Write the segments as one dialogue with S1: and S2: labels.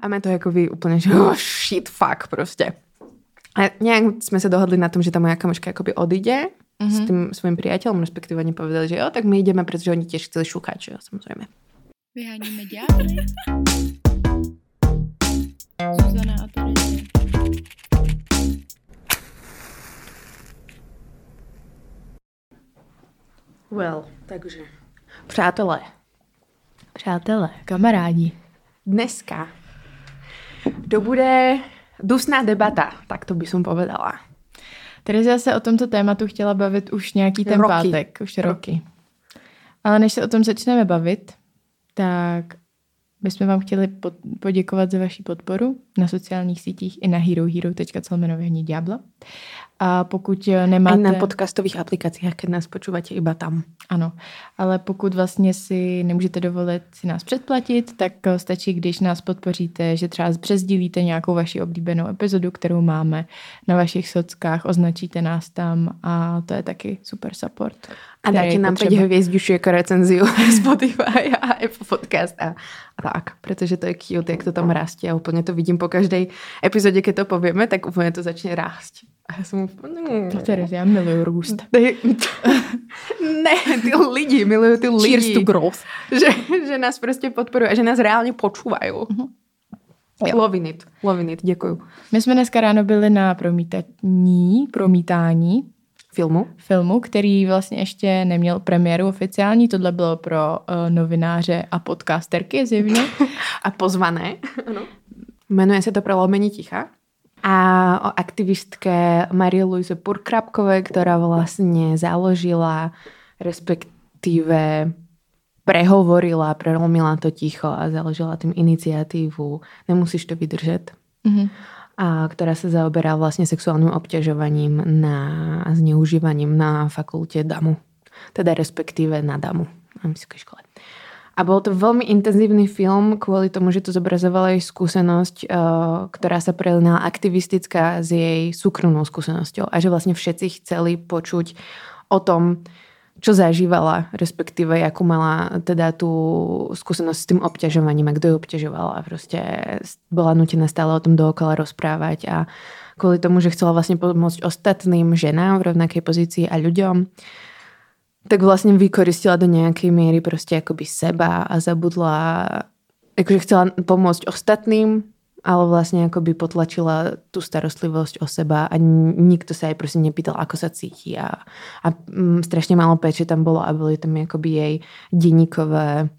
S1: A má to jako vy úplně, že oh, shit, fuck prostě. A nějak jsme se dohodli na tom, že ta moja kamoška jakoby odjde mm-hmm. s tým svojím priateľom, respektíve oni povedali, že jo, tak my ideme, pretože oni tiež chceli šukať, že jo, samozrejme.
S2: Vyháníme ďábly. Zuzana a Terezie.
S1: Well, takže. Přátelé.
S2: Přátelé, kamarádi.
S1: Dneska to bude dusná debata, tak to by som povedala.
S2: Terezia se o tomto tématu chtěla bavit už nějaký ten
S1: Roky.
S2: pátek, už roky. Ale než se o tom začneme bavit, tak bychom vám chtěli pod, poděkovat za vaši podporu na sociálních sítích i na herohero.co hní Diabla. A pokud
S1: Aj
S2: nemáte...
S1: na podcastových aplikacích, keď nás počúvate iba tam.
S2: Ano, ale pokud vlastně si nemůžete dovolit si nás předplatit, tak eh, stačí, když nás podpoříte, že třeba přezdílíte nějakou vaši oblíbenou epizodu, kterou máme na vašich sockách, označíte nás tam a to je taky super support.
S1: A dáte nám
S2: potřeba.
S1: 5 hviezdičiek jako recenziu na Spotify a Apple Podcast a, a tak, protože to je cute, jak to tam rastie a úplně to vidím po každej epizodě, keď to povieme, tak úplně to začne rásť. A já jsem úplně...
S2: To Terezi, já miluju růst.
S1: Ne, ty lidi, miluju ty lidi.
S2: Cheers to growth.
S1: Že, že nás prostě podporují a že nás reálně počúvají.
S2: Jo.
S1: Loving it, loving it, děkuju.
S2: My jsme dneska ráno byli na promítání, promítání
S1: Filmu?
S2: filmu, který vlastně ještě neměl premiéru oficiální. Tohle bylo pro uh, novináře a podcasterky zjevně.
S1: A pozvané. Ano. Jmenuje se to Prolomení ticha. A o aktivistke Marie Louise Purkrapkovej, ktorá vlastne založila, respektíve prehovorila, prelomila to ticho a založila tým iniciatívu Nemusíš to vydržet.
S2: Mhm.
S1: A ktorá sa zaoberá vlastne sexuálnym obťažovaním na, zneužívaním na fakulte DAMu. Teda respektíve na DAMu, na vysokej škole. A bol to veľmi intenzívny film kvôli tomu, že to zobrazovala jej skúsenosť, eh, ktorá sa prelinala aktivistická s jej súkromnou skúsenosťou a že vlastne všetci chceli počuť o tom, čo zažívala, respektíve akú mala teda tú skúsenosť s tým obťažovaním a kto ju obťažoval a proste bola nutená stále o tom dookola rozprávať a kvôli tomu, že chcela vlastne pomôcť ostatným ženám v rovnakej pozícii a ľuďom, tak vlastne vykoristila do nejakej miery proste akoby seba a zabudla, akože chcela pomôcť ostatným, ale vlastne akoby potlačila tú starostlivosť o seba a nikto sa jej proste nepýtal, ako sa cíti a, a mm, strašne málo peče tam bolo a boli tam akoby jej denníkové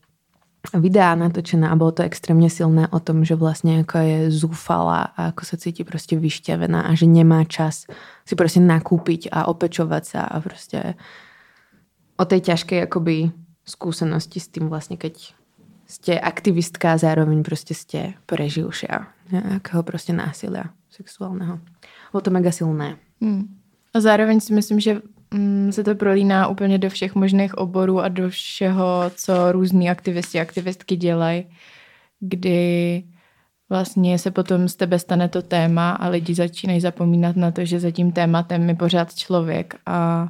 S1: videá natočené a bolo to extrémne silné o tom, že vlastne ako je zúfala a ako sa cíti proste vyšťavená a že nemá čas si proste nakúpiť a opečovať sa a proste o tej ťažkej akoby skúsenosti s tým vlastne, keď ste aktivistka a zároveň proste ste preživšia nejakého proste násilia sexuálneho. Bolo to mega silné.
S2: Hmm. A zároveň si myslím, že mm, se to prolíná úplně do všech možných oborů a do všeho, co různí aktivisti a aktivistky dělají, kdy vlastně se potom z tebe stane to téma a lidi začínají zapomínat na to, že za tím tématem je pořád člověk a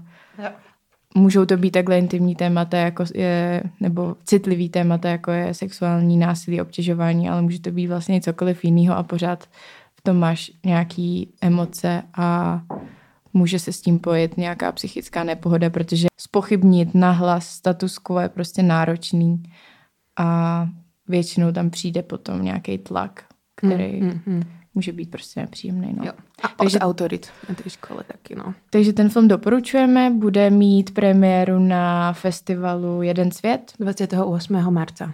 S2: můžou to být takhle intimní témata, jako je, nebo citlivý témata, jako je sexuální násilí, obtěžování, ale může to být vlastně cokoliv jiného a pořád v tom máš nějaký emoce a může se s tím pojít nějaká psychická nepohoda, protože spochybnit nahlas status quo je prostě náročný a většinou tam přijde potom nějaký tlak, který
S1: Mm, mm.
S2: Může být prostě nepříjemný. No.
S1: Jo. A
S2: Takže-
S1: autorit na tej škole taky, no.
S2: Takže ten film doporučujeme, bude mít premiéru na festivalu Jeden svět
S1: 28. marca.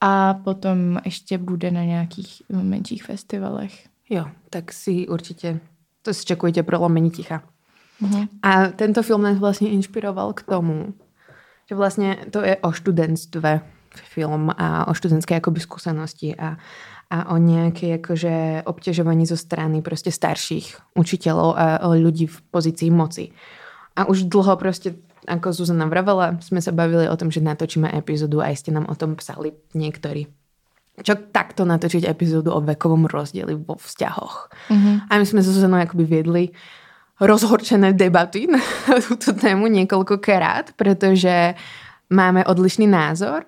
S2: a potom ještě bude na nějakých menších festivalech.
S1: Jo, tak si určite to si čekujte prolomení ticha.
S2: Mhm.
S1: A tento film nás vlastne inšpiroval k tomu, že vlastne to je o študentstve film a o študentskej akoby skúsenosti a, a o nejakej akože obťažovaní zo strany proste starších učiteľov a ľudí v pozícii moci. A už dlho proste, ako Zuzana vravela, sme sa bavili o tom, že natočíme epizódu a aj ste nám o tom psali niektorí. Čo takto natočiť epizódu o vekovom rozdieli vo vzťahoch.
S2: Mhm.
S1: A my sme so Zuzanou akoby viedli rozhorčené debaty na túto tému niekoľkokrát, pretože máme odlišný názor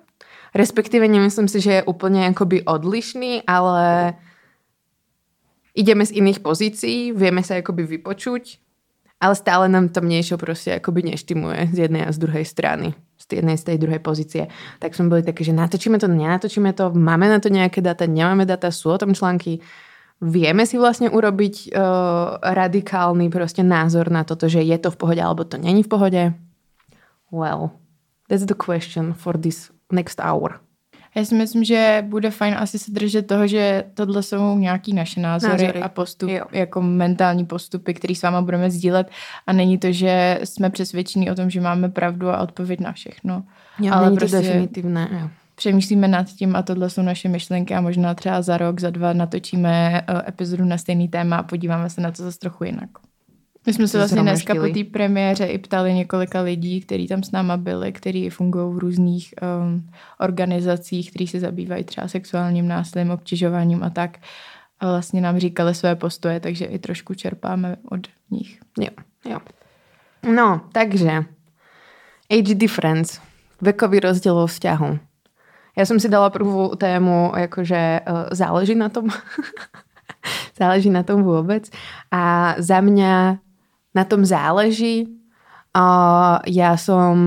S1: Respektíve nemyslím si, že je úplně jakoby odlišný, ale ideme z iných pozícií, vieme sa akoby vypočuť, ale stále nám to mniejšo prostě akoby neštimuje z jednej a z druhej strany z jednej, z tej druhej pozície. Tak sme boli také, že natočíme to, nenatočíme to, máme na to nejaké data, nemáme data, sú o tom články, vieme si vlastne urobiť uh, radikálny proste názor na toto, že je to v pohode alebo to není v pohode? Well, that's the question for this next hour.
S2: Já si myslím, že bude fajn asi se držet toho, že tohle jsou nějaký naše názory, názory. a postup, jo. jako mentální postupy, který s váma budeme sdílet a není to, že jsme přesvědčení o tom, že máme pravdu a odpověď na všechno.
S1: Jo, ale není prostě to definitivné. Jo.
S2: Přemýšlíme nad tím a tohle jsou naše myšlenky a možná třeba za rok, za dva natočíme eh, epizodu na stejný téma a podíváme se na to zase trochu jinak. My jsme se vlastně dneska po té premiéře i ptali několika lidí, kteří tam s náma byli, kteří fungují v různých um, organizacích, kteří se zabývají třeba sexuálním násilím, obtěžováním a tak. A vlastně nám říkali své postoje, takže i trošku čerpáme od nich.
S1: Jo, jo. No, takže age difference, vekový rozdíl vo vzťahu. Já jsem si dala prvú tému, jakože uh, záleží na tom. záleží na tom vůbec. A za mě na tom záleží. A ja som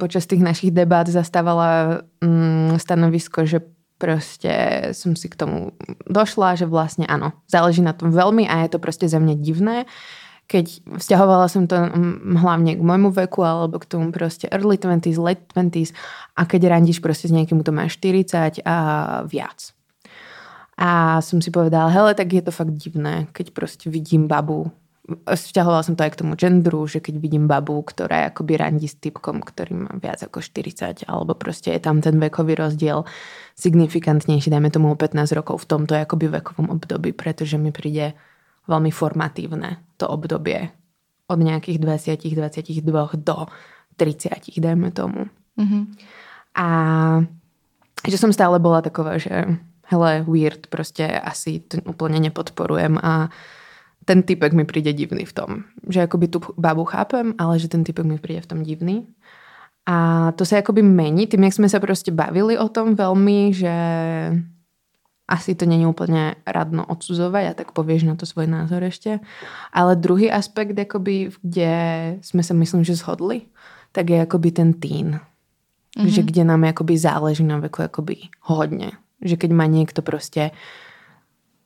S1: počas tých našich debát zastávala mm, stanovisko, že prostě som si k tomu došla, že vlastne áno, záleží na tom veľmi a je to prostě za mňa divné. Keď vzťahovala som to hlavne k môjmu veku alebo k tomu prostě early 20s, late 20s a keď randíš prostě s niekým, to má 40 a viac. A som si povedala, hele, tak je to fakt divné, keď prostě vidím babu Vzťahovala som to aj k tomu genderu, že keď vidím babu, ktorá akoby randí s typkom, ktorý má viac ako 40, alebo proste je tam ten vekový rozdiel signifikantnejší, dajme tomu o 15 rokov v tomto akoby vekovom období, pretože mi príde veľmi formatívne to obdobie od nejakých 20, 22 do 30, dajme tomu. Mm-hmm. A že som stále bola taková, že hele, weird, prostě asi to úplne nepodporujem a ten typek mi přijde divný v tom. Že jakoby tu babu chápem, ale že ten typek mi přijde v tom divný. A to se jakoby mení tím, jak jsme se prostě bavili o tom velmi, že asi to není úplně radno odsuzovat, a tak pověš na to svůj názor ještě. Ale druhý aspekt, jakoby, kde jsme se myslím, že shodli, tak je jakoby ten teen. Mm-hmm. Že kde nám jakoby záleží na veku jakoby hodně. Že keď má někdo prostě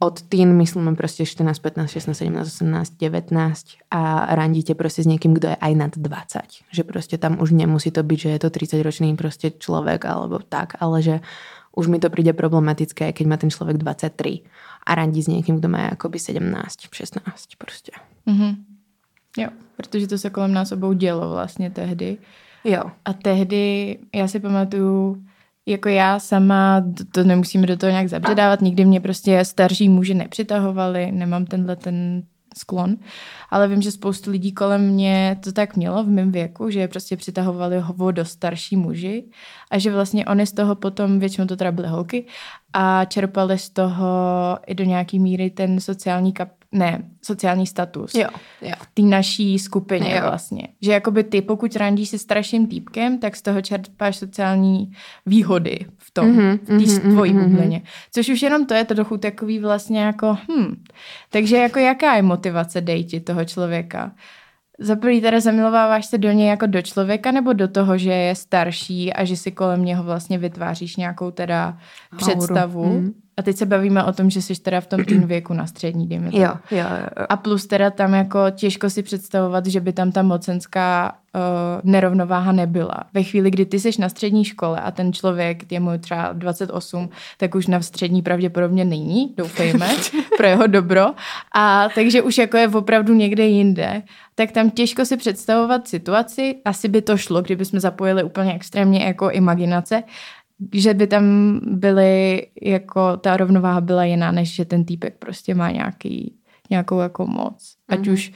S1: od teen myslíme prostě 14, 15, 16, 17, 18, 19 a randíte prostě s někým, kdo je aj nad 20. Že prostě tam už nemusí to být, že je to 30 ročný prostě člověk alebo tak, ale že už mi to přijde problematické, keď má ten člověk 23 a randí s někým, kdo má jakoby 17, 16 prostě.
S2: Mm-hmm. Jo, protože to se kolem nás obou dělo vlastně tehdy.
S1: Jo.
S2: A tehdy, já si pamatuju, jako já sama, to nemusíme do toho nějak zabředávat, nikdy mě prostě starší muži nepřitahovali, nemám tenhle ten sklon, ale vím, že spoustu lidí kolem mě to tak mělo v mém věku, že prostě přitahovali hovo do starší muži a že vlastně oni z toho potom, většinou to teda byly holky, a čerpali z toho i do nějaký míry ten sociální kap, ne, sociální status.
S1: Jo, jo.
S2: V té naší skupině jo. vlastně. Že jakoby ty, pokud randíš se starším týpkem, tak z toho čerpáš sociální výhody v tom, mm-hmm, v té mm-hmm, tvojí mm-hmm. bublině. Což už jenom to je to trochu takový vlastně jako, hm. Takže jako jaká je motivace dejti toho člověka? Za prvý teda zamilováváš se do něj jako do člověka nebo do toho, že je starší a že si kolem něho vlastně vytváříš nějakou teda Hauru. představu. Mm. A teď se bavíme o tom, že jsi teda v tom tým věku na střední, dejme
S1: to. Jo, jo, jo.
S2: A plus teda tam jako těžko si představovat, že by tam ta mocenská uh, nerovnováha nebyla. Ve chvíli, kdy ty jsi na střední škole a ten člověk, je mu třeba 28, tak už na střední pravděpodobně není, doufejme, pro jeho dobro. A takže už jako je opravdu někde jinde, tak tam těžko si představovat situaci, asi by to šlo, kdyby jsme zapojili úplně extrémně jako imaginace, že by tam byly, jako ta rovnováha byla jiná, než že ten týpek prostě má nějaký, nějakou jako moc. Ať mm-hmm. už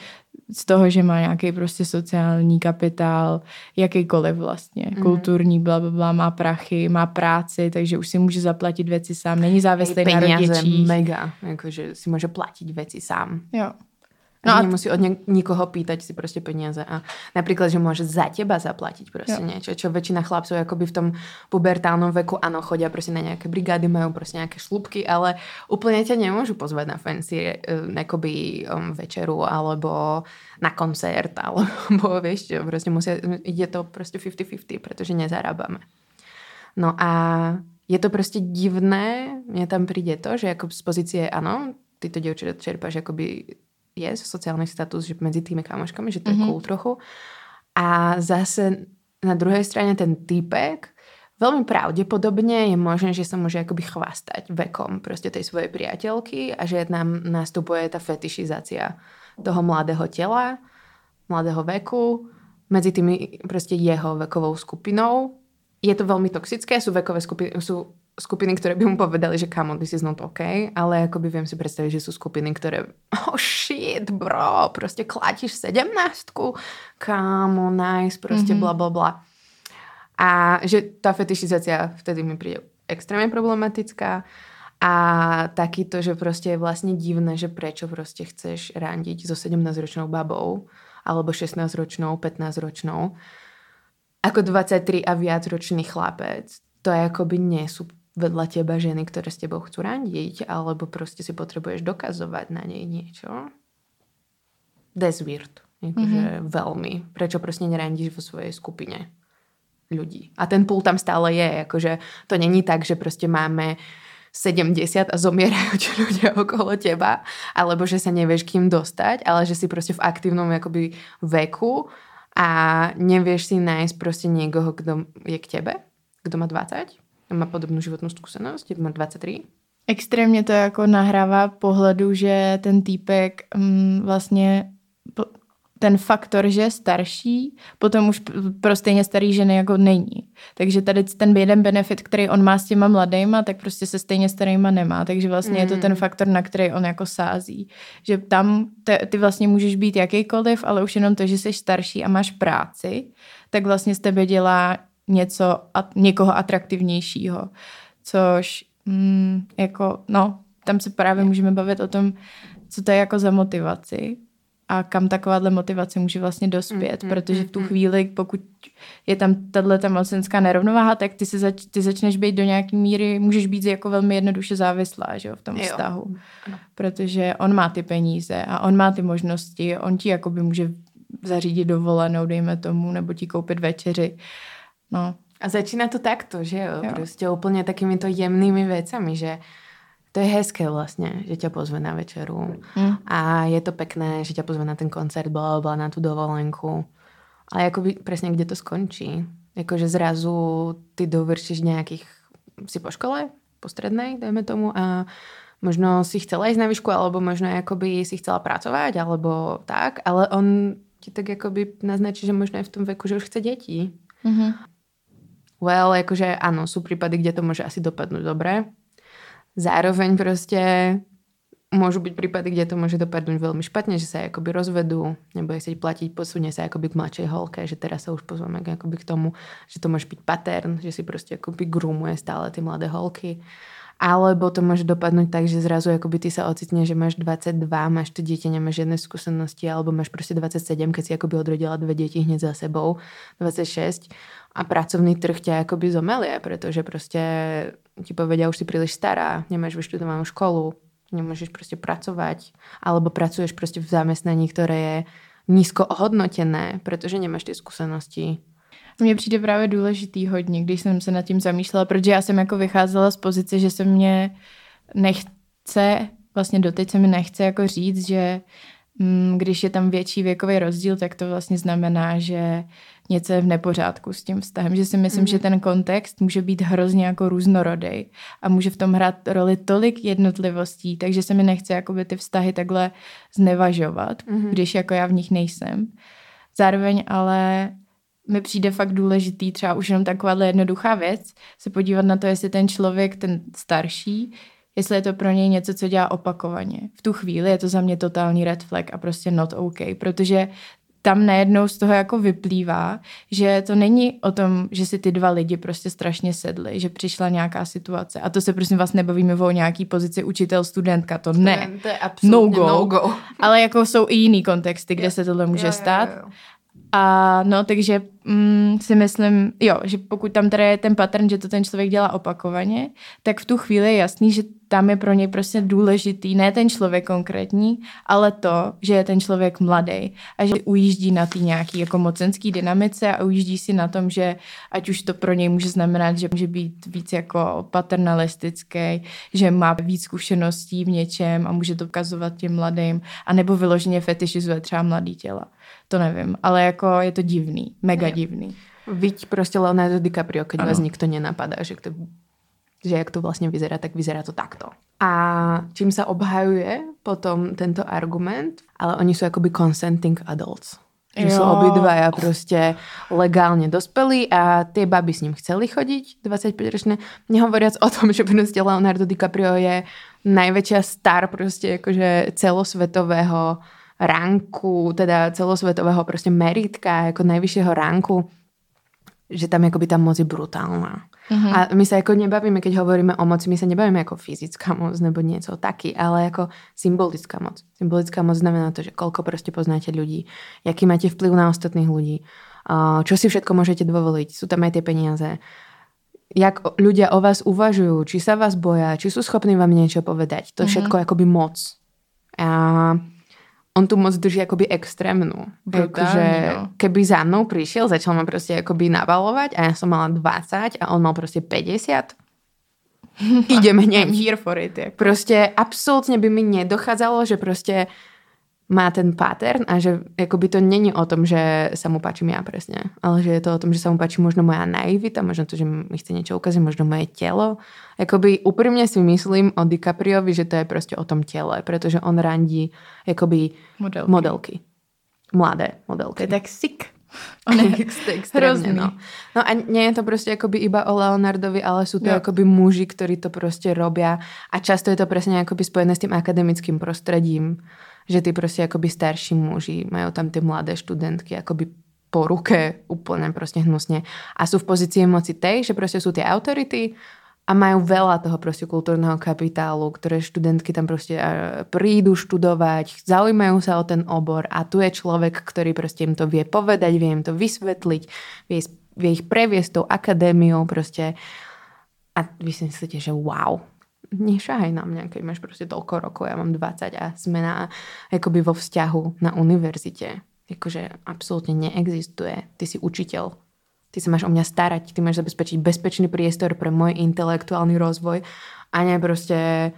S2: z toho, že má nějaký prostě sociální kapitál, jakýkoliv vlastně, mm. kulturní, bla, bla, bla, má prachy, má práci, takže už si může zaplatit věci sám, není závislý na rodičích.
S1: mega, jakože si může platit věci sám.
S2: Jo.
S1: No a nemusí od nikoho pýtať si prostě peniaze a napríklad, že môže za teba zaplatiť prostě niečo, čo väčšina chlapcov akoby v tom pubertálnom veku, ano, chodia prostě na nejaké brigády, majú prostě nejaké šlubky, ale úplne ťa nemôžu pozvať na fancy uh, akoby um, večeru alebo na koncert, alebo vieš, prostě musia, ide to prostě 50-50, pretože nezarábame. No a je to prostě divné, mne tam príde to, že ako z pozície, ano, ty to dievčatá čerpáš akoby je sociálny status, že medzi tými kamoškami, že to mm-hmm. je mhm. cool trochu. A zase na druhej strane ten týpek veľmi pravdepodobne je možné, že sa môže akoby chvastať vekom proste tej svojej priateľky a že nám nastupuje tá fetišizácia toho mladého tela, mladého veku medzi tými proste jeho vekovou skupinou. Je to veľmi toxické, sú vekové skupiny, sú skupiny, ktoré by mu povedali, že kamo, this is not OK, ale akoby viem si predstaviť, že sú skupiny, ktoré oh shit, bro, proste klatíš sedemnáctku, kamo, nice, proste mm-hmm. bla bla bla. A že tá fetišizácia vtedy mi príde extrémne problematická a takýto, že proste je vlastne divné, že prečo proste chceš randiť so 17-ročnou babou alebo 16-ročnou, 15-ročnou ako 23 a viac ročný chlapec. To je akoby nie sú vedľa teba ženy, ktoré s tebou chcú randiť, alebo proste si potrebuješ dokazovať na nej niečo. That's weird. Mm-hmm. veľmi. Prečo proste nerandíš vo svojej skupine ľudí. A ten púl tam stále je. Akože to není tak, že proste máme 70 a zomierajú ti ľudia okolo teba, alebo že sa nevieš kým dostať, ale že si proste v aktívnom akoby veku a nevieš si nájsť proste niekoho, kto je k tebe, kto má 20 má podobnou životnou zkušenost, má 23.
S2: Extrémně to jako nahrává pohledu, že ten týpek um, vlastně ten faktor, že je starší, potom už pro stejně starý ženy jako není. Takže tady ten jeden benefit, který on má s těma mladýma, tak prostě se stejně starýma nemá. Takže vlastně mm. je to ten mm. faktor, na který on jako sází. Že tam te, ty vlastně můžeš být jakýkoliv, ale už jenom to, že jsi starší a máš práci, tak vlastně z tebe dělá něco, a, někoho atraktivnějšího, což mm, jako, no, tam se právě můžeme bavit o tom, co to je jako za motivaci a kam takováhle motivace může vlastně dospět, mm, mm, protože v tu mm, chvíli, pokud je tam tato mocenská nerovnováha, tak ty, si zač, ty začneš být do nějaký míry, můžeš být jako velmi jednoduše závislá že jo, v tom jo. vztahu, ano. protože on má ty peníze a on má ty možnosti, on ti jakoby může zařídit dovolenou, dejme tomu, nebo ti koupit večeři No.
S1: A začína to takto, že jo? jo. Prostě úplně takýmito jemnými vecami, že to je hezké vlastně, že ťa pozve na večeru mm. a je to pekné, že ťa pozve na ten koncert, bla, bla, na tu dovolenku. Ale jakoby presne kde to skončí. Jakože zrazu ty dovršíš nejakých, si po škole, po strednej, dajme tomu, a možno si chcela ísť na výšku, alebo možno jakoby si chcela pracovať, alebo tak, ale on ti tak jakoby naznačí, že možno je v tom veku, že už chce deti. Mm-hmm. Well, akože áno, sú prípady, kde to môže asi dopadnúť dobre. Zároveň proste môžu byť prípady, kde to môže dopadnúť veľmi špatne, že sa akoby rozvedú, nebude chcieť platiť, posunie sa akoby k mladšej holke, že teraz sa už pozveme akoby k tomu, že to môže byť pattern, že si proste akoby groomuje stále tie mladé holky. Alebo to môže dopadnúť tak, že zrazu akoby ty sa ocitne, že máš 22, máš to dieťa, nemáš žiadne skúsenosti, alebo máš proste 27, keď si akoby odrodila dve deti hneď za sebou, 26 a pracovný trh ťa akoby zomelie, pretože proste ti povedia, už si príliš stará, nemáš vyštudovanú školu, nemôžeš proste pracovať, alebo pracuješ proste v zamestnaní, ktoré je nízko ohodnotené, pretože nemáš tie skúsenosti
S2: mně přijde právě důležitý hodně, když jsem se nad tím zamýšlela, protože já jsem jako vycházela z pozice, že se mě nechce, vlastně doteď se mi nechce jako říct, že mm, když je tam větší věkový rozdíl, tak to vlastně znamená, že něco je v nepořádku s tím vztahem. Že si myslím, mm. že ten kontext může být hrozně jako různorodý a může v tom hrát roli tolik jednotlivostí, takže se mi nechce jakoby ty vztahy takhle znevažovat, mm. když jako já v nich nejsem. Zároveň ale mi přijde fakt důležitý, třeba už jenom takováhle jednoduchá věc, se podívat na to, jestli ten člověk, ten starší, jestli je to pro něj něco, co dělá opakovaně. V tu chvíli je to za mě totální red flag a prostě not OK, protože tam najednou z toho jako vyplývá, že to není o tom, že si ty dva lidi prostě strašně sedli, že přišla nějaká situace. A to se prosím vás nebavíme o nějaký pozici učitel-studentka, to ne.
S1: To je
S2: No go.
S1: no go.
S2: Ale jako jsou i jiný kontexty, kde
S1: Jo.
S2: se tohle může
S1: Jo, jo,
S2: stát.
S1: jo, jo.
S2: A no, takže mm, si myslím, jo, že pokud tam teda je ten pattern, že to ten člověk dělá opakovaně, tak v tu chvíli je jasný, že tam je pro něj prostě důležitý ne ten člověk konkrétní, ale to, že je ten člověk mladý a že ujíždí na té nějaký jako mocenský dynamice a ujíždí si na tom, že ať už to pro něj může znamenat, že může být víc jako paternalistický, že má víc zkušeností v něčem a může to ukazovat těm mladým, anebo vyloženě fetišizuje třeba mladý těla. To nevím, ale jako je to divný, mega divný.
S1: Viď prostě Leonardo DiCaprio, keď
S2: Ano.
S1: vás nikto nenapadá, že, to, že jak to vlastne vyzerá, tak vyzerá to takto. A čím sa obhajuje potom tento argument, ale oni sú akoby consenting adults. Že
S2: Jo.
S1: obidvaja proste legálne dospelí a tie baby s ním chceli chodiť, 25-ročné. Nehovoriac o tom, že proste Leonardo DiCaprio je najväčšia star proste akože celosvetového ranku, teda celosvetového proste meritka, ako najvyššieho ranku že tam akoby tá moc je brutálna. Uh-huh. A my sa ako nebavíme, keď hovoríme o moci, my sa nebavíme ako fyzická moc nebo niečo taký, ale ako symbolická moc. Symbolická moc znamená to, že koľko proste poznáte ľudí, aký máte vplyv na ostatných a čo si všetko môžete dovoliť, sú tam aj tie peniaze, jak ľudia o vás uvažujú, či sa vás boja, či sú schopní vám niečo povedať. To je všetko akoby moc. A on tu moc drží akoby extrémnu. Akože,
S2: no.
S1: keby za mnou prišiel, začal ma proste akoby nabalovať a ja som mala 20 a on mal proste 50, idem hneď.
S2: I'm here for it. Jako.
S1: Proste absolútne by mi nedochádzalo, že proste má ten pattern a že akoby to není o tom, že sa mu páčim ja presne, ale že je to o tom, že sa mu páči možno moja naivita, možno to, že mi chce niečo ukázať, možno moje telo. Akoby úprimne si myslím o DiCapriovi, že to je proste o tom tele, pretože on randí akoby
S2: Modelky.
S1: modelky. Mladé
S2: To
S1: modelky.
S2: je tak sick.
S1: On je extrémne,
S2: hrozný.
S1: no. no a nie je to proste akoby iba o Leonardovi, ale sú to
S2: Jo.
S1: akoby muži, ktorí to proste robia a často je to presne akoby spojené s tým akademickým prostredím, že tí proste akoby starší muži majú tam tie mladé študentky akoby po ruke úplne proste hnusne a sú v pozícii moci tej, že proste sú tie autority a majú veľa toho proste kultúrneho kapitálu, ktoré študentky tam proste eh, prídu študovať, zaujímajú sa o ten obor a tu je človek, ktorý proste im to vie povedať, vie im to vysvetliť, vie, vie ich previesť tou akadémiou proste a vy si myslíte, že wow, nešahaj na mňa, keď máš proste toľko rokov, ja mám 20 a sme na, akoby vo vzťahu na univerzite. Akože absolútne neexistuje. Ty si učiteľ. Ty sa máš o mňa starať, ty máš zabezpečiť bezpečný priestor pre môj intelektuálny rozvoj a ne proste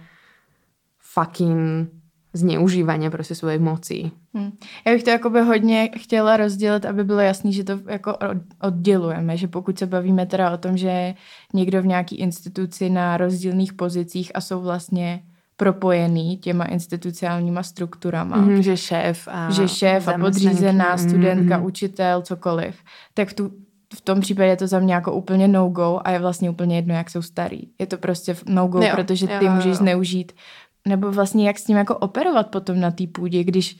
S1: fucking zneužívanie proste svojej moci.
S2: Hm. Já bych to jakoby hodně chtěla rozdělit, aby bylo jasný, že to jako od- oddělujeme, že pokud se bavíme teda o tom, že někdo v nějaký instituci na rozdílných pozicích a jsou vlastně propojený těma institucionálníma strukturama,
S1: Mm, že šéf a
S2: že šéf a podřízená,
S1: Mhm,
S2: studentka,
S1: mhm.
S2: učitel, cokoliv, tak v, tu, v tom případě je to za mě jako úplně no-go a je vlastně úplně jedno, jak jsou starý. Je to prostě no-go,
S1: Jo,
S2: protože ty
S1: jo,
S2: můžeš
S1: jo.
S2: zneužít nebo vlastně jak s tím jako operovat potom na té půdě, když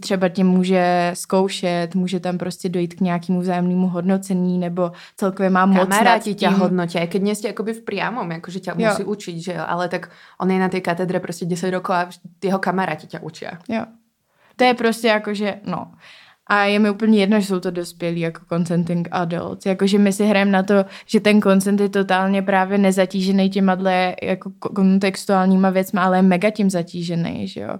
S2: třeba tě může zkoušet, může tam prostě dojít k nějakému vzájemnému hodnocení, nebo celkově má moc
S1: Kamaráti ťa hodnotia, aj keď nie ste akoby v priamom, akože ťa
S2: Jo.
S1: musí učiť, že jo, ale tak on je na tej katedre proste 10 rokov a jeho kamaráti ťa učia.
S2: Jo. To je prostě jako, že no. A je mi úplně jedno, že jsou to dospělí jako consenting adults. Jakože my si hrajeme na to, že ten consent je totálně právě nezatížený těma dle jako ko- kontextuálníma věcma, ale je mega tím zatížený, že jo.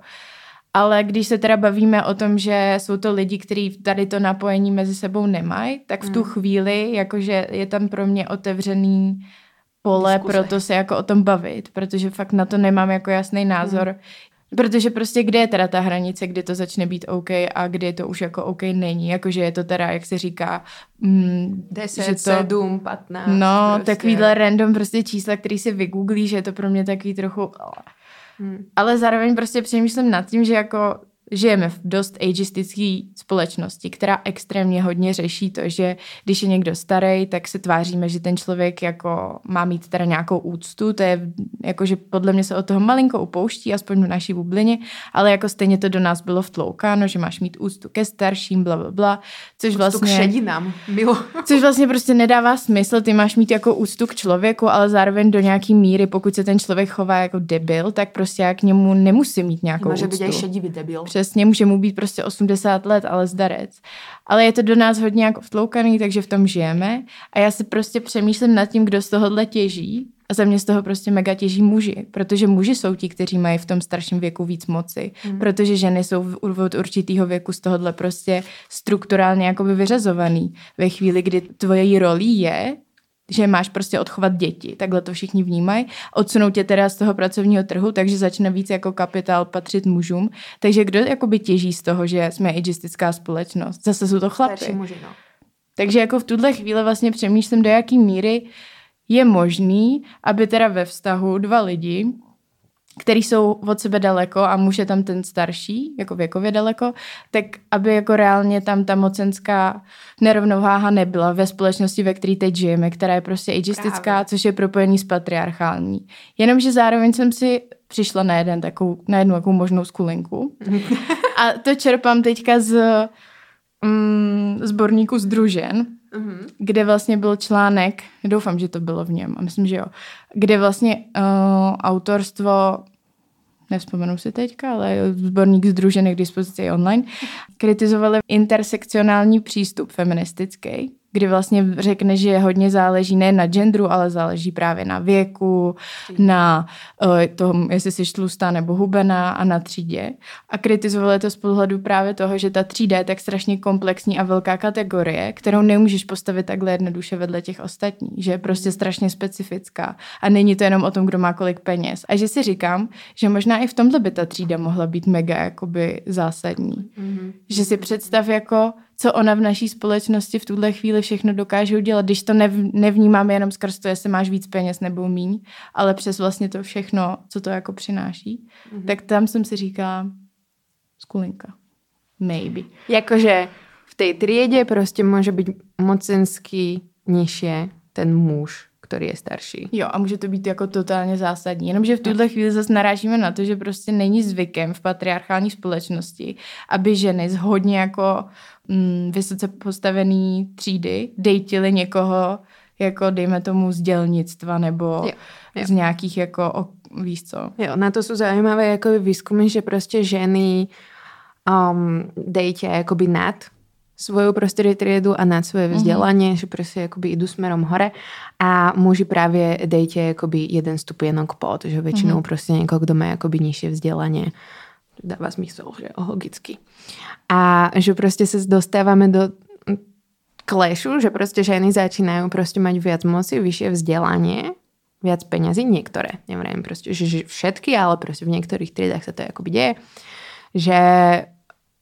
S2: Ale když se teda bavíme o tom, že jsou to lidi, kteří tady to napojení mezi sebou nemají, tak v tu
S1: Hmm.
S2: chvíli, jakože je tam pro mě otevřený pole
S1: Diskuse.
S2: pro to se jako o tom bavit, protože fakt na to nemám jako jasný názor.
S1: Hmm.
S2: Protože prostě kde je teda ta hranice, kdy to začne být OK a kdy to už jako OK není. Jakože je to teda, jak se říká, mm,
S1: 10,
S2: že to,
S1: 7, 15.
S2: no,
S1: prostě.
S2: takovýhle random prostě čísla, který si vygooglí, že je to pro mě takový trochu...
S1: Hmm.
S2: Ale zároveň prostě přemýšlím nad tím, že jako žijeme v dost ageistické společnosti, která extrémně hodně řeší to, že když je někdo starý, tak se tváříme, že ten člověk jako má mít teda nějakou úctu, to je jako, že podle mě se od toho malinko upouští, aspoň v naší bublině, ale jako stejně to do nás bylo vtloukáno, že máš mít úctu ke starším, bla, bla, bla, což vlastně...
S1: Úctu k šedinám, bylo.
S2: což vlastně prostě nedává smysl, ty máš mít jako úctu k člověku, ale zároveň do nějaký míry, pokud se ten člověk chová jako debil, tak prostě já k němu nemusím mít nějakou
S1: Může
S2: úctu.
S1: být šedivý debil
S2: přesně, může mu být prostě 80 let, ale zdarec. Ale je to do nás hodně jako vtloukaný, takže v tom žijeme. A já si prostě přemýšlím nad tím, kdo z tohohle těží. A za mě z toho prostě mega těží muži, protože muži jsou ti, kteří mají v tom starším věku víc moci, mm. protože ženy jsou od určitého věku z tohohle prostě strukturálně jakoby vyřazovaný. Ve chvíli, kdy tvoje roli je že máš prostě odchovat děti, takhle to všichni vnímají, odsunou tě teda z toho pracovního trhu, takže začne víc jako kapitál patřit mužům. Takže kdo jakoby těží z toho, že jsme ageistická společnost? Zase jsou to chlapy.
S1: Muži, no.
S2: Takže jako v tuhle chvíli vlastně přemýšlím, do jaký míry je možný, aby teda ve vztahu dva lidi který jsou od sebe daleko a muž je tam ten starší, jako věkově daleko, tak aby jako reálně tam ta mocenská nerovnováha nebyla ve společnosti, ve které teď žijeme, která je prostě ageistická, Právě. což je propojený s patriarchální. Jenomže zároveň jsem si přišla na, jeden takovou, na jednu takovou možnou skulinku a to čerpám teďka z mm, sborníku Združen, mm-hmm. kde vlastně byl článek, doufám, že to bylo v něm, a myslím, že jo, kde vlastně uh, autorstvo nevzpomenu si teďka, ale sborník združený k dispozici online, kritizovali intersekcionální přístup feministický, kdy vlastně řekne, že hodně záleží ne na genderu, ale záleží právě na věku, na uh, tom, jestli jsi tlustá nebo hubená a na třídě. A kritizovali to z pohledu právě toho, že ta třída je tak strašně komplexní a velká kategorie, kterou nemůžeš postavit takhle jednoduše vedle těch ostatních, že je prostě strašně specifická a není to jenom o tom, kdo má kolik peněz. A že si říkám, že možná i v tomhle by ta třída mohla být mega jakoby zásadní. Mm-hmm. Že si představ jako co ona v naší společnosti v tuhle chvíli všechno dokáže udělat, když to nev, nevnímáme jenom skrz to, jestli máš víc peněz nebo míň, ale přes vlastně to všechno, co to jako přináší, mm-hmm. tak tam jsem si říkala skulinka. Maybe.
S1: Jakože v té triede prostě může být mocenský nižší ten muž, který je starší.
S2: Jo, a může to být jako totálně zásadní. Jenomže v tuhle chvíli zase narážíme na to, že prostě není zvykem v patriarchální společnosti, aby ženy z hodně jako mm, vysoce postavený třídy dejtily někoho jako dejme tomu z dělnictva nebo jo, jo. z nějakých jako, víš co.
S1: Jo, na to jsou zajímavé jako výzkumy, že prostě ženy um, dejte jakoby nad svoju prostě triedu a nad svoje mhm. vzdělanie, mm-hmm. že prostě jakoby idú smerom hore a muži právě dejte jakoby jeden stupienok pod, že většinou mm-hmm. prostě někoho, kdo má jakoby nižšie vzdělanie dáva smysl, že logicky. A že prostě se dostáváme do klešu, že prostě ženy začínajú prostě mať viac moci, vyššie vzdelanie, viac peňazí, niektoré, neviem prostě, že, že všetky, ale prostě v niektorých triedách sa to akoby deje, že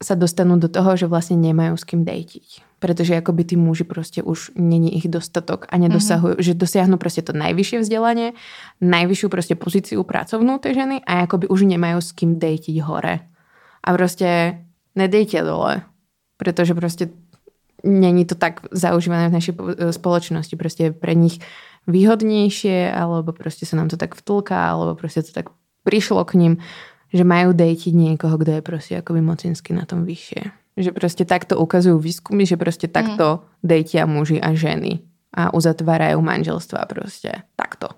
S1: sa dostanú do toho, že vlastne nemajú s kým dejtiť. Pretože akoby tí muži prostě už není ich dostatok a nedosahujú, mm-hmm. že dosiahnu prostě to najvyššie vzdelanie, najvyššiu prostě pozíciu pracovnú tej ženy a akoby už nemajú s kým dejtiť hore. A prostě nedejte dole, protože prostě není to tak zaužívané v naší spoločnosti. Prostě je pre nich výhodnější, alebo prostě se nám to tak vtlká, alebo prostě to tak prišlo k ním že majú dejtiť niekoho, kdo je prostě akoby mocensky na tom vyššie. Že prostě takto ukazujú výskumy, že prostě takto mm. dejtia muži a ženy a uzatvárajú manželstva prostě takto.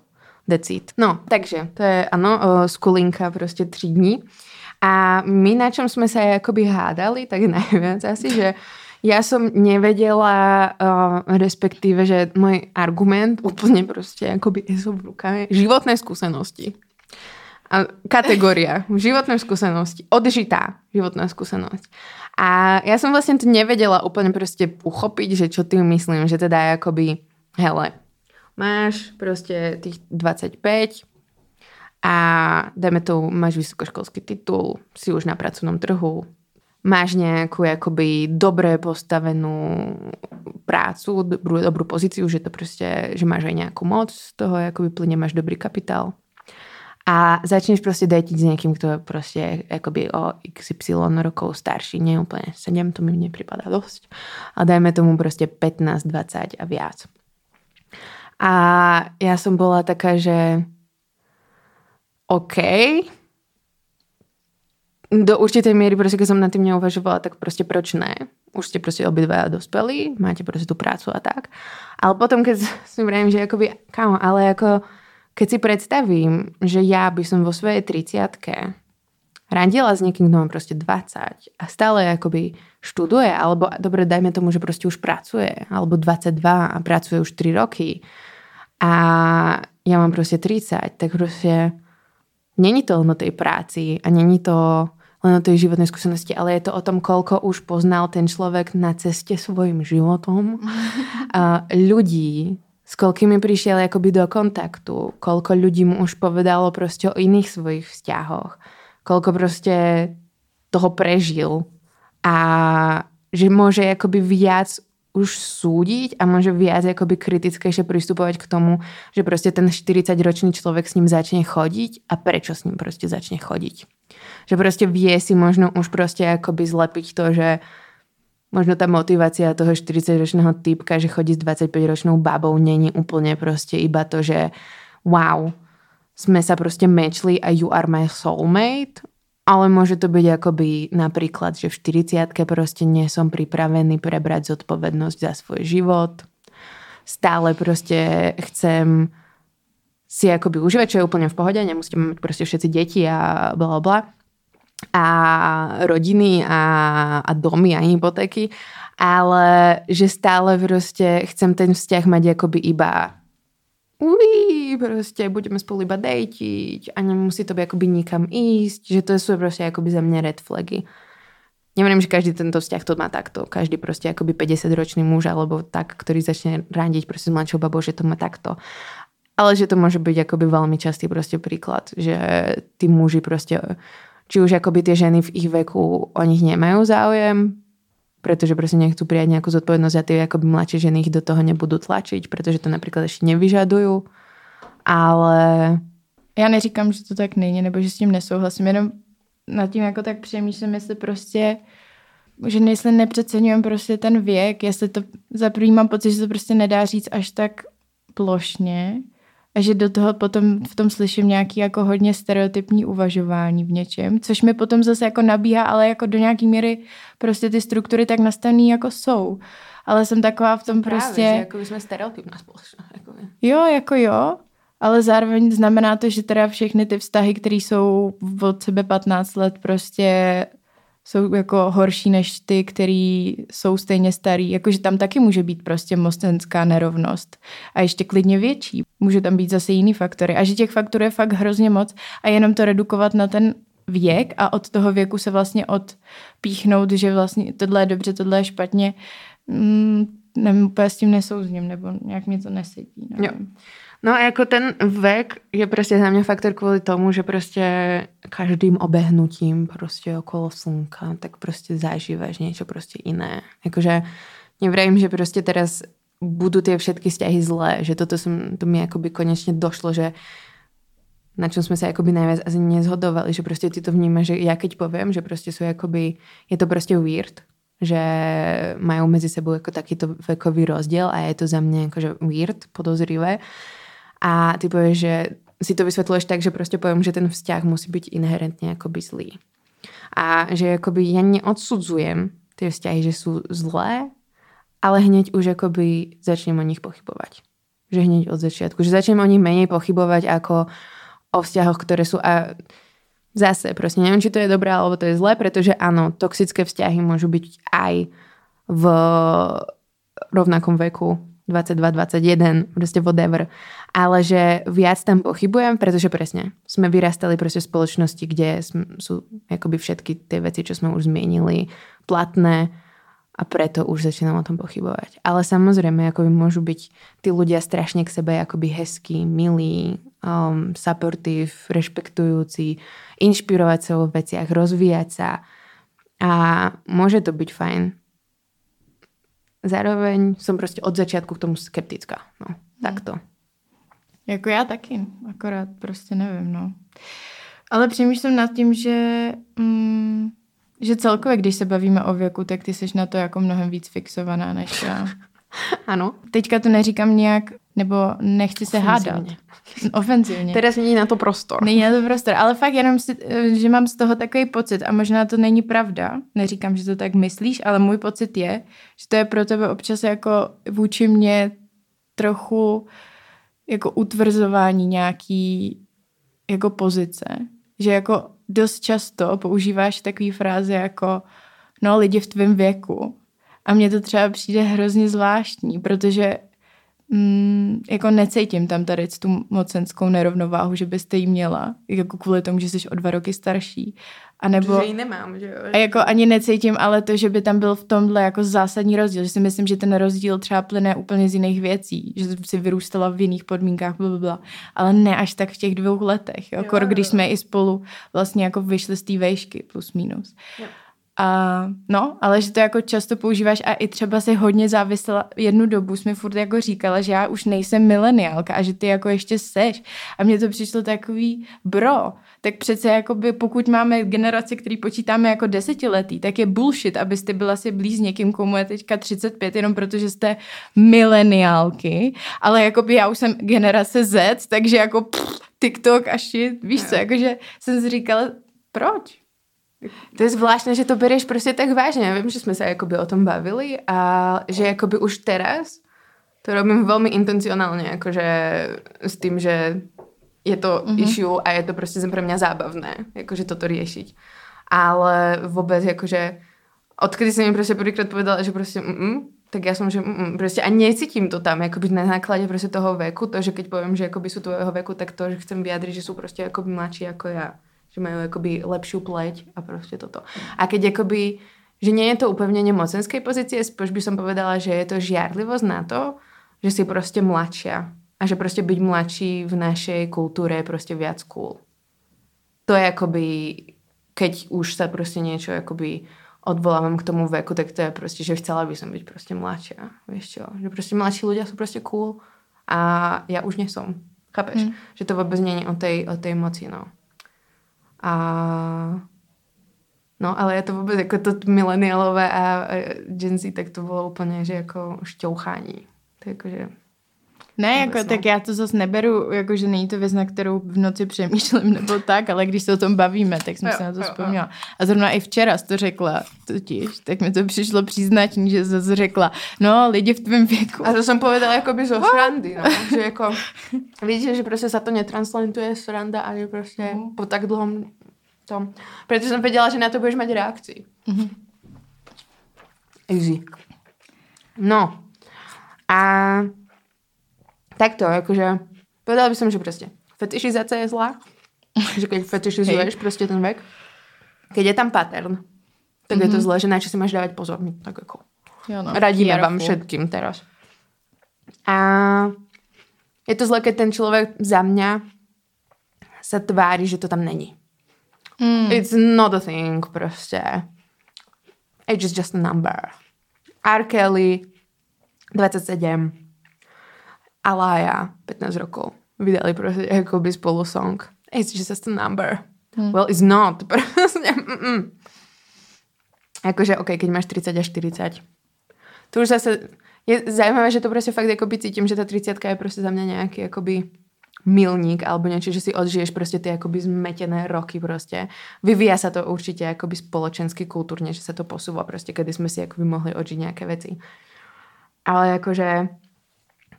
S1: Decít. No, takže to je, ano, skulinka prostě tři dní. A my na čom jsme se jakoby hádali, tak najviac asi, že ja som nevedela, uh, respektíve, že môj argument úplne prostě akoby sú v životné skúsenosti. A kategória, životné skúsenosti, odžitá životná skúsenosť. A ja som vlastne to nevedela úplne proste uchopiť, že čo tým myslím, že teda akoby, hele, máš proste tých 25 a dajme to, máš vysokoškolský titul, si už na pracovnom trhu, máš nejakú akoby dobre postavenú prácu, dobrú, dobrú pozíciu, že to proste, že máš aj nejakú moc z toho, akoby plyne máš dobrý kapitál a začneš proste dejtiť s niekým, kto je proste akoby o XY rokov starší, nie úplne 7, to mi nepripadá dosť. A dajme tomu proste 15, 20 a viac. A ja som bola taká, že OK, do určitej miery, proste keď som nad tým neuvažovala, tak proste proč ne? Už ste proste obidvaja dospelí, máte proste tú prácu a tak. Ale potom, keď si vravím, že akoby, kámo, ale ako keď si predstavím, že ja by som vo svojej 30 randila s niekým, kto má proste 20 a stále akoby študuje, alebo dobre, dajme tomu, že proste už pracuje, alebo 22 a pracuje už 3 roky a ja mám proste 30, tak proste není to len o tej práci a není to len o tej životnej skúsenosti, ale je to o tom, koľko už poznal ten človek na ceste svojim životom. A ľudí, s koľkými prišiel akoby do kontaktu, koľko ľudí mu už povedalo proste o iných svojich vzťahoch, koľko proste toho prežil a že môže akoby viac už súdiť a môže viac akoby kritickejšie pristupovať k tomu, že proste ten 40-ročný človek s ním začne chodiť a prečo s ním proste začne chodiť. Že proste vie si možno už proste akoby zlepiť to, že možno tá motivácia toho 40-ročného typka, že chodí s 25-ročnou babou, není úplne proste iba to, že wow, sme sa proste mečli a you are my soulmate, ale môže to byť akoby napríklad, že v 40 proste nie som pripravený prebrať zodpovednosť za svoj život. Stále proste chcem si akoby užívať, čo je úplne v pohode, nemusíte mať proste všetci deti a bla bla a rodiny a, a domy a hypotéky, ale že stále proste chcem ten vzťah mať akoby iba uí, proste budeme spolu iba dejtiť a nemusí to byť akoby nikam ísť, že to sú proste akoby za mňa red flagy. Neverím, že každý tento vzťah to má takto. Každý proste akoby 50-ročný muž alebo tak, ktorý začne randiť proste s mladšou babou, že to má takto. Ale že to môže byť akoby veľmi častý proste príklad, že tí muži proste či už akoby tie ženy v ich veku o nich nemajú záujem, pretože proste nechcú prijať nejakú zodpovednosť a tie akoby mladšie ženy ich do toho nebudú tlačiť, pretože to napríklad ešte nevyžadujú. Ale...
S2: Já neříkám, že to tak není, nebo že s tím nesouhlasím, jenom nad tím jako tak přemýšlím, jestli prostě že jestli nepřeceňujeme prostě ten věk, jestli to za první mám pocit, že to prostě nedá říct až tak plošně, a že do toho potom v tom slyším nějaký jako hodně stereotypní uvažování v něčem, což mi potom zase jako nabíhá, ale jako do nějaký míry prostě ty struktury tak nastavený jako jsou. Ale jsem taková v tom Právě, prostě... Že
S1: jako jsme stereotypná společnost. Jako
S2: jo, jako jo, ale zároveň znamená to, že teda všechny ty vztahy, které jsou od sebe 15 let prostě jsou jako horší než ty, který jsou stejně starý. Jakože tam taky může být prostě mostenská nerovnost. A ještě klidně větší. Může tam být zase jiný faktory. A že těch faktorů je fakt hrozně moc a jenom to redukovat na ten věk a od toho věku se vlastně odpíchnout, že vlastně tohle je dobře, tohle je špatně, mm, nevím, úplně s tím nesouzním, nebo nějak mě to nesedí. Nevím. Jo.
S1: No a jako ten vek je prostě za mě faktor kvůli tomu, že prostě každým obehnutím prostě okolo slunka, tak prostě zažíváš něco prostě jiné. Jakože nevrajím, že prostě teraz budú tie všetky vzťahy zlé, že toto som, to mi akoby konečne došlo, že na čom sme sa akoby najviac asi nezhodovali, že proste ty to vnímaš, že ja keď poviem, že proste sú akoby, je to proste weird, že majú medzi sebou ako takýto vekový rozdiel a je to za mňa akože weird, podozrivé, a ty povieš, že si to vysvetľuješ tak, že proste poviem, že ten vzťah musí byť inherentne akoby zlý. A že akoby ja neodsudzujem tie vzťahy, že sú zlé, ale hneď už akoby začnem o nich pochybovať. Že hneď od začiatku. Že začnem o nich menej pochybovať ako o vzťahoch, ktoré sú... A zase, proste neviem, či to je dobré alebo to je zlé, pretože áno, toxické vzťahy môžu byť aj v rovnakom veku 22, 21, proste whatever. Ale že viac tam pochybujem, pretože presne sme vyrastali proste v spoločnosti, kde sú akoby všetky tie veci, čo sme už zmienili, platné a preto už začínam o tom pochybovať. Ale samozrejme, akoby môžu byť tí ľudia strašne k sebe akoby hezkí, milí, um, supportive, rešpektujúci, inšpirovať sa vo veciach, rozvíjať sa. A môže to byť fajn zároveň som proste od začiatku k tomu skeptická. No, takto.
S2: Jako já taky, akorát prostě nevím, no. Ale přemýšlím nad tím, že, mm, že celkově, když se bavíme o věku, tak ty jsi na to jako mnohem víc fixovaná než já.
S1: ano.
S2: Teďka to neříkám nějak, nebo nechci se
S1: Ofenzivně.
S2: hádat. Ofenzivně.
S1: Teraz není na to prostor.
S2: Není na to prostor, ale fakt jenom, si, že mám z toho takový pocit a možná to není pravda, neříkám, že to tak myslíš, ale můj pocit je, že to je pro tebe občas jako vůči mně trochu jako utvrzování nějaký jako pozice, že jako dost často používáš takové fráze jako no lidi v tvém věku a mně to třeba přijde hrozně zvláštní, protože mm, jako necítím tam tady tu mocenskou nerovnováhu, že byste jí měla, jako kvůli tomu, že jsi o dva roky starší. A nebo,
S1: Že ji nemám, že jo.
S2: a jako ani necítím, ale to, že by tam byl v tomhle jako zásadní rozdíl, že si myslím, že ten rozdíl třeba plyne úplně z jiných věcí, že si vyrůstala v jiných podmínkách, blablabla, ale ne až tak v těch dvou letech, jo,
S1: Jo, jo,
S2: když jsme i spolu vlastně jako vyšli z té vejšky plus minus.
S1: Jo.
S2: A no, ale že to jako často používáš a i třeba si hodně závisela, jednu dobu jsi mi furt jako říkala, že já už nejsem mileniálka a že ty jako ještě seš. A mně to přišlo takový, bro, tak přece jakoby pokud máme generaci, který počítáme jako desetiletý, tak je bullshit, abyste byla si blíž s někým, komu je teďka 35, jenom protože jste mileniálky, ale jakoby já už jsem generace Z, takže jako pff, TikTok a shit, víš co, jakože jsem si říkala, proč?
S1: To je zvláštne, že to berieš prostě tak vážne. Ja viem, že sme sa akoby o tom bavili a že akoby už teraz to robím veľmi intencionálne, akože s tým, že je to mm-hmm. issue a je to prostě pre mňa zábavné, akože toto riešiť. Ale vôbec akože odkedy som mi prostě prvýkrát povedala, že prostě mm, tak ja som, že mm, prostě a necítim to tam, akoby na základe prostě toho veku, to, že keď poviem, že akoby sú tvojho veku, tak to, že chcem vyjadriť, že sú prostě akoby mladší ako ja že majú akoby lepšiu pleť a prostě toto. A keď akoby, že nie je to upevnenie mocenskej pozície, spíš by som povedala, že je to žiarlivosť na to, že si prostě mladšia a že prostě byť mladší v našej kultúre je prostě viac cool. To je akoby, keď už sa prostě niečo akoby odvolávam k tomu veku, tak to je prostě, že chcela by som byť prostě mladšia. Vieš čo? Že prostě mladší ľudia sú prostě cool a ja už nie som. Chápeš?
S2: Mm.
S1: Že to vôbec nie je o tej, o tej moci, no. A no, ale je to vůbec jako to milenialové a Gen Z, tak to bylo úplně, že jako šťouchání. To je jako, že
S2: Ne, jako,
S1: ne.
S2: tak já to zase neberu, jako, že není to věc, na kterou v noci přemýšlím nebo tak, ale když se o tom bavíme, tak jsem
S1: Jo,
S2: se na to
S1: jo, jo.
S2: vzpomněla. A zrovna i včera jsi to řekla totiž, tak mi to přišlo příznačný, že zase řekla, no, lidi v tvém věku.
S1: A to jsem povedala jakoby zo srandy, no. Že jako, vidíte, že prostě sa to netransplantuje sranda a že prostě
S2: Mhm.
S1: po tak dlhom tom. Protože jsem věděla, že na to budeš mať reakci.
S2: Mhm.
S1: Easy. No. A takto, akože povedala by som, že prostě fetišizácia je zlá. že keď fetišizuješ prostě ten vek, keď je tam pattern, tak je to zlé, že na čo si máš dávať pozor. My Tak jako
S2: Jo, no,
S1: radíme vám všetkým teraz. A je to zle, keď ten človek za mňa sa tvári, že to tam není.
S2: Mm.
S1: It's not a thing prostě. Age is just a number. R. Kelly, 27. Alaya, 15 rokov. Vydali prostě jakoby spolu song. It's just a number.
S2: Hmm.
S1: Well, it's not. Prostě, mm-mm. Jakože, OK, keď máš 30 až 40. To už zase je zajímavé, že to prostě fakt jakoby cítím, že ta 30 je prostě za mě nějaký jakoby milník alebo niečo, že si odžiješ prostě ty jakoby zmetené roky prostě. Vyvíja sa to určite jakoby spoločensky, kultúrne, že sa to posúva prostě, kedy sme si jakoby mohli odžiť nejaké veci. Ale jakože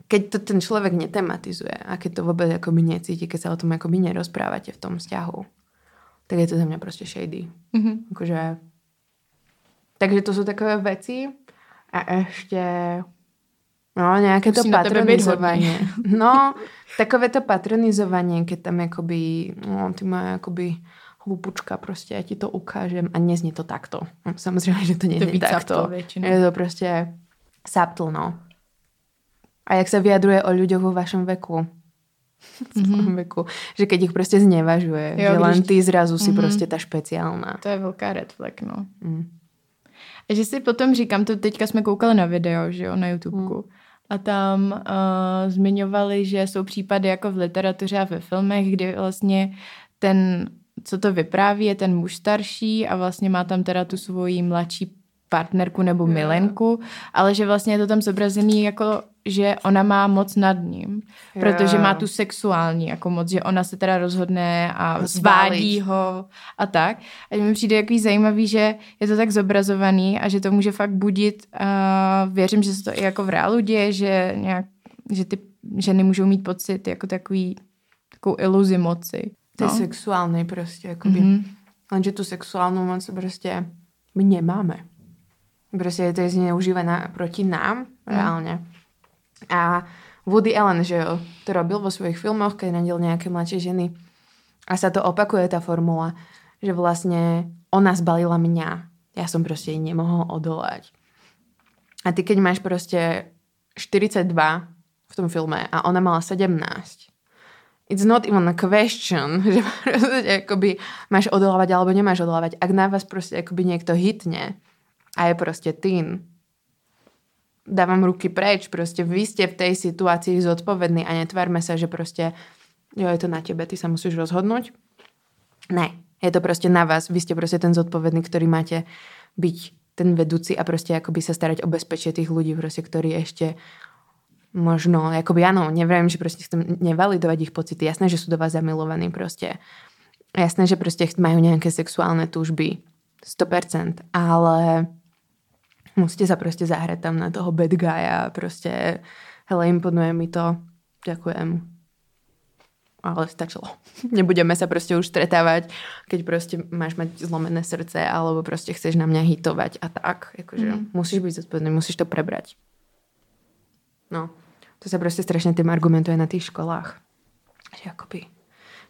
S1: keď to ten človek netematizuje a keď to vôbec jakoby necíti, keď sa o tom jakoby nerozprávate v tom vzťahu, tak je to za mňa prostě shady.
S2: Mhm.
S1: Akože... Takže to sú takové veci a ešte no nejaké to patronizovanie. No, takové to patronizovanie, keď tam jakoby, no, ty moja jakoby hlupučka, prostě já ti to ukážem a nezní to takto. No, Samozřejmě, že to
S2: To
S1: nezní
S2: víc
S1: takto.
S2: většinou.
S1: Je to prostě subtle, no. A jak se vyjadruje o ľuďoch vo vašom veku. Mm-hmm. veku. Že keď ich prostě znevažuje.
S2: Jo,
S1: že len ty zrazu si
S2: Mhm.
S1: prostě ta špeciálna.
S2: To je velká red flag, no.
S1: Mm.
S2: A že si potom říkám, to teďka jsme koukali na video, že jo, na YouTubeku. a tam uh, zmiňovali, že jsou případy jako v literatuře a ve filmech, kdy vlastně ten, co to vypráví, je ten muž starší a vlastně má tam teda tu svoji mladší partnerku nebo milenku, ale že vlastně je to tam zobrazený jako, že ona má moc nad ním, protože má tu sexuální jako moc, že ona se teda rozhodne a zvádí ho a tak. A mi přijde jaký zajímavý, že je to tak zobrazovaný a že to může fakt budit a věřím, že se to i jako v reálu děje, že nějak, že ty ženy můžou mít pocit jako takový takovou iluzi moci.
S1: To je no. sexuální prostě, jakoby. Mm-hmm. Lenže tu sexuálnu moc prostě my nemáme. Proste to je zneužívané proti nám, mm. reálne. A Woody Allen, že jo, to robil vo svojich filmoch, keď nadil nejaké mladšie ženy. A sa to opakuje tá formula, že vlastne ona zbalila mňa. Ja som proste nemohol odolať. A ty keď máš proste 42 v tom filme a ona mala 17, it's not even a question, že proste akoby máš odolávať alebo nemáš odolávať. Ak na vás proste akoby niekto hitne, a je proste tým. Dávam ruky preč, proste vy ste v tej situácii zodpovední a netvárme sa, že proste jo, je to na tebe, ty sa musíš rozhodnúť. Ne, je to proste na vás, vy ste proste ten zodpovedný, ktorý máte byť ten vedúci a proste akoby sa starať o bezpečie tých ľudí, proste, ktorí ešte možno, akoby áno, neviem, že proste chcem nevalidovať ich pocity. Jasné, že sú do vás zamilovaní proste. Jasné, že proste majú nejaké sexuálne túžby. 100%. Ale musíte sa proste zahrať tam na toho bad guya a proste hele, imponuje mi to, ďakujem. Ale stačilo. Nebudeme sa proste už stretávať, keď proste máš mať zlomené srdce alebo proste chceš na mňa hitovať a tak. Akože mm. musíš byť zodpovedný, musíš to prebrať. No, to sa proste strašne tým argumentuje na tých školách. Že akoby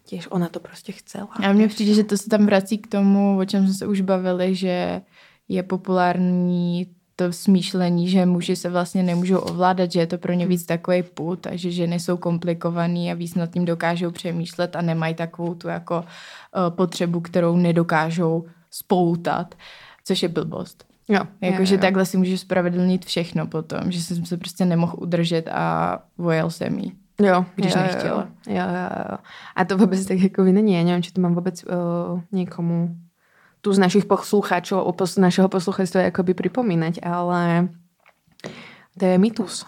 S1: tiež ona to prostě chcela.
S2: A mně přijde, že to se tam vrací k tomu, o čem jsme se už bavili, že je populární to smýšlení, že muži se vlastně nemůžou ovládat, že je to pro ně víc takový put a že ženy jsou komplikovaný a víc nad tím dokážou přemýšlet a nemají takovou tu jako uh, potřebu, kterou nedokážou spoutat, což je blbost.
S1: Jo,
S2: jako,
S1: jo,
S2: že
S1: jo.
S2: takhle si můžeš spravedlnit všechno potom, že jsem se prostě nemohl udržet a vojel jsem jí.
S1: Jo,
S2: když
S1: jo,
S2: nechtěla.
S1: Jo, jo, jo. A to vůbec tak jako není. Já nevím, či to mám vůbec uh, někomu tu z našich poslucháčov, z našeho poslucháčstva akoby pripomínať, ale to je mýtus